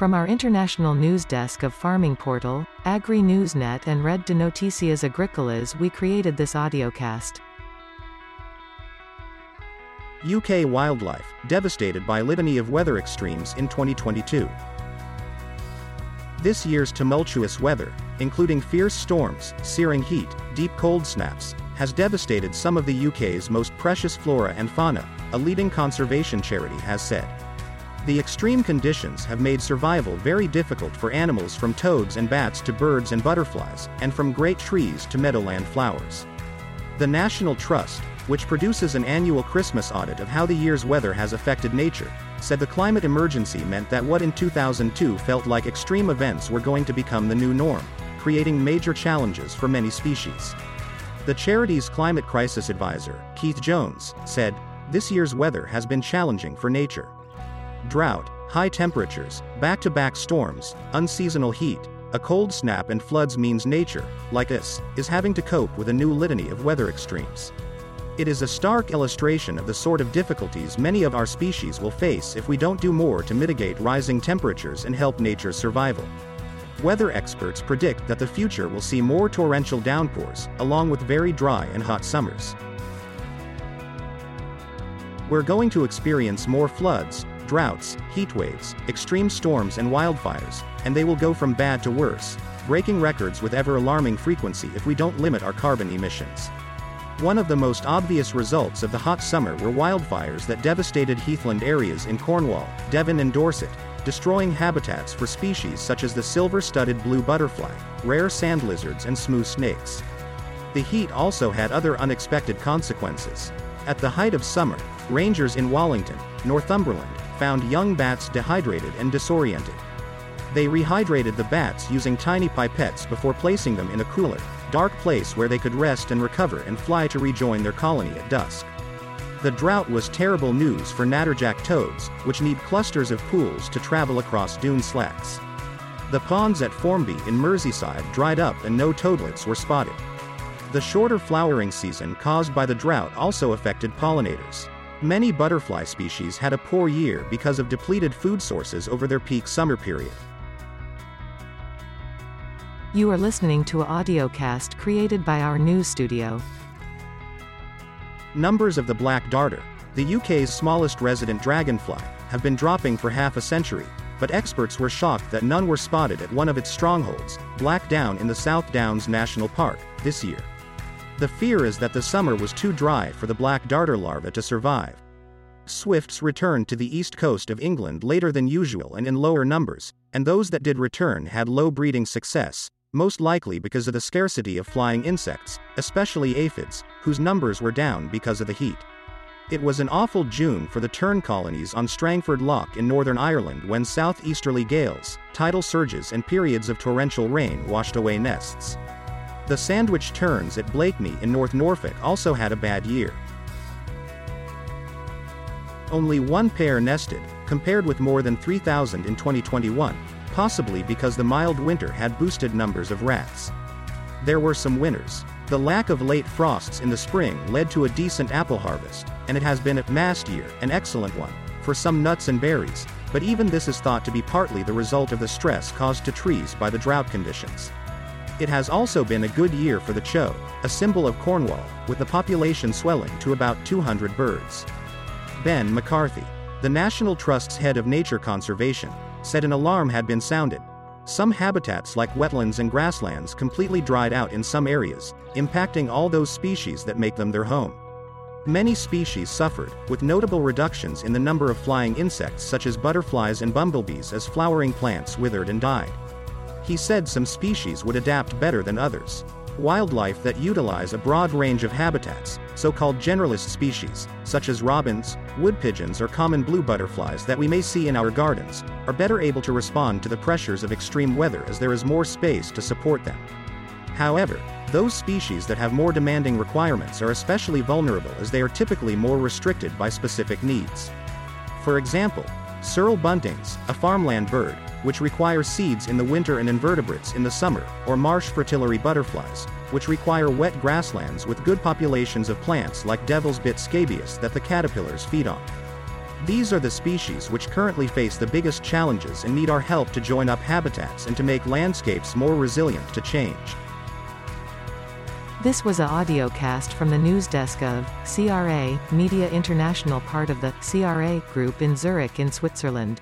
From our international news desk of Farming Portal, Agri Newsnet and Red de Noticias Agricolas we created this audiocast. UK wildlife, devastated by litany of weather extremes in 2022. This year's tumultuous weather, including fierce storms, searing heat, deep cold snaps, has devastated some of the UK's most precious flora and fauna, a leading conservation charity has said. The extreme conditions have made survival very difficult for animals from toads and bats to birds and butterflies, and from great trees to meadowland flowers. The National Trust, which produces an annual Christmas audit of how the year's weather has affected nature, said the climate emergency meant that what in 2002 felt like extreme events were going to become the new norm, creating major challenges for many species. The charity's climate crisis advisor, Keith Jones, said, This year's weather has been challenging for nature. Drought, high temperatures, back to back storms, unseasonal heat, a cold snap, and floods means nature, like us, is having to cope with a new litany of weather extremes. It is a stark illustration of the sort of difficulties many of our species will face if we don't do more to mitigate rising temperatures and help nature's survival. Weather experts predict that the future will see more torrential downpours, along with very dry and hot summers. We're going to experience more floods, droughts, heat waves, extreme storms, and wildfires, and they will go from bad to worse, breaking records with ever alarming frequency if we don't limit our carbon emissions. One of the most obvious results of the hot summer were wildfires that devastated heathland areas in Cornwall, Devon, and Dorset, destroying habitats for species such as the silver-studded blue butterfly, rare sand lizards and smooth snakes. The heat also had other unexpected consequences. At the height of summer, rangers in Wallington, Northumberland, found young bats dehydrated and disoriented. They rehydrated the bats using tiny pipettes before placing them in a cooler, dark place where they could rest and recover and fly to rejoin their colony at dusk. The drought was terrible news for natterjack toads, which need clusters of pools to travel across dune slacks. The ponds at Formby in Merseyside dried up and no toadlets were spotted. The shorter flowering season caused by the drought also affected pollinators. Many butterfly species had a poor year because of depleted food sources over their peak summer period. You are listening to a audiocast created by our news studio. Numbers of the black darter, the UK's smallest resident dragonfly, have been dropping for half a century, but experts were shocked that none were spotted at one of its strongholds, Black Down in the South Downs National Park, this year. The fear is that the summer was too dry for the black darter larva to survive. Swifts returned to the east coast of England later than usual and in lower numbers, and those that did return had low breeding success, most likely because of the scarcity of flying insects, especially aphids, whose numbers were down because of the heat. It was an awful June for the tern colonies on Strangford Lough in Northern Ireland when southeasterly gales, tidal surges and periods of torrential rain washed away nests. The sandwich terns at Blakeney in North Norfolk also had a bad year. Only one pair nested, compared with more than 3,000 in 2021, possibly because the mild winter had boosted numbers of rats. There were some winners. The lack of late frosts in the spring led to a decent apple harvest, and it has been a mast year, an excellent one, for some nuts and berries, but even this is thought to be partly the result of the stress caused to trees by the drought conditions. It has also been a good year for the chough, a symbol of Cornwall, with the population swelling to about 200 birds. Ben McCarthy, the National Trust's head of nature conservation, said an alarm had been sounded. Some habitats like wetlands and grasslands completely dried out in some areas, impacting all those species that make them their home. Many species suffered, with notable reductions in the number of flying insects such as butterflies and bumblebees as flowering plants withered and died. He said some species would adapt better than others. Wildlife that utilize a broad range of habitats, so-called generalist species, such as robins, wood pigeons or common blue butterflies that we may see in our gardens, are better able to respond to the pressures of extreme weather as there is more space to support them. However, those species that have more demanding requirements are especially vulnerable as they are typically more restricted by specific needs. For example, cirl buntings, a farmland bird, which require seeds in the winter and invertebrates in the summer, or marsh fritillary butterflies, which require wet grasslands with good populations of plants like devil's bit scabious that the caterpillars feed on. These are the species which currently face the biggest challenges and need our help to join up habitats and to make landscapes more resilient to change. This was a audiocast from the news desk of CRA Media International part of the CRA Group in Zurich in Switzerland.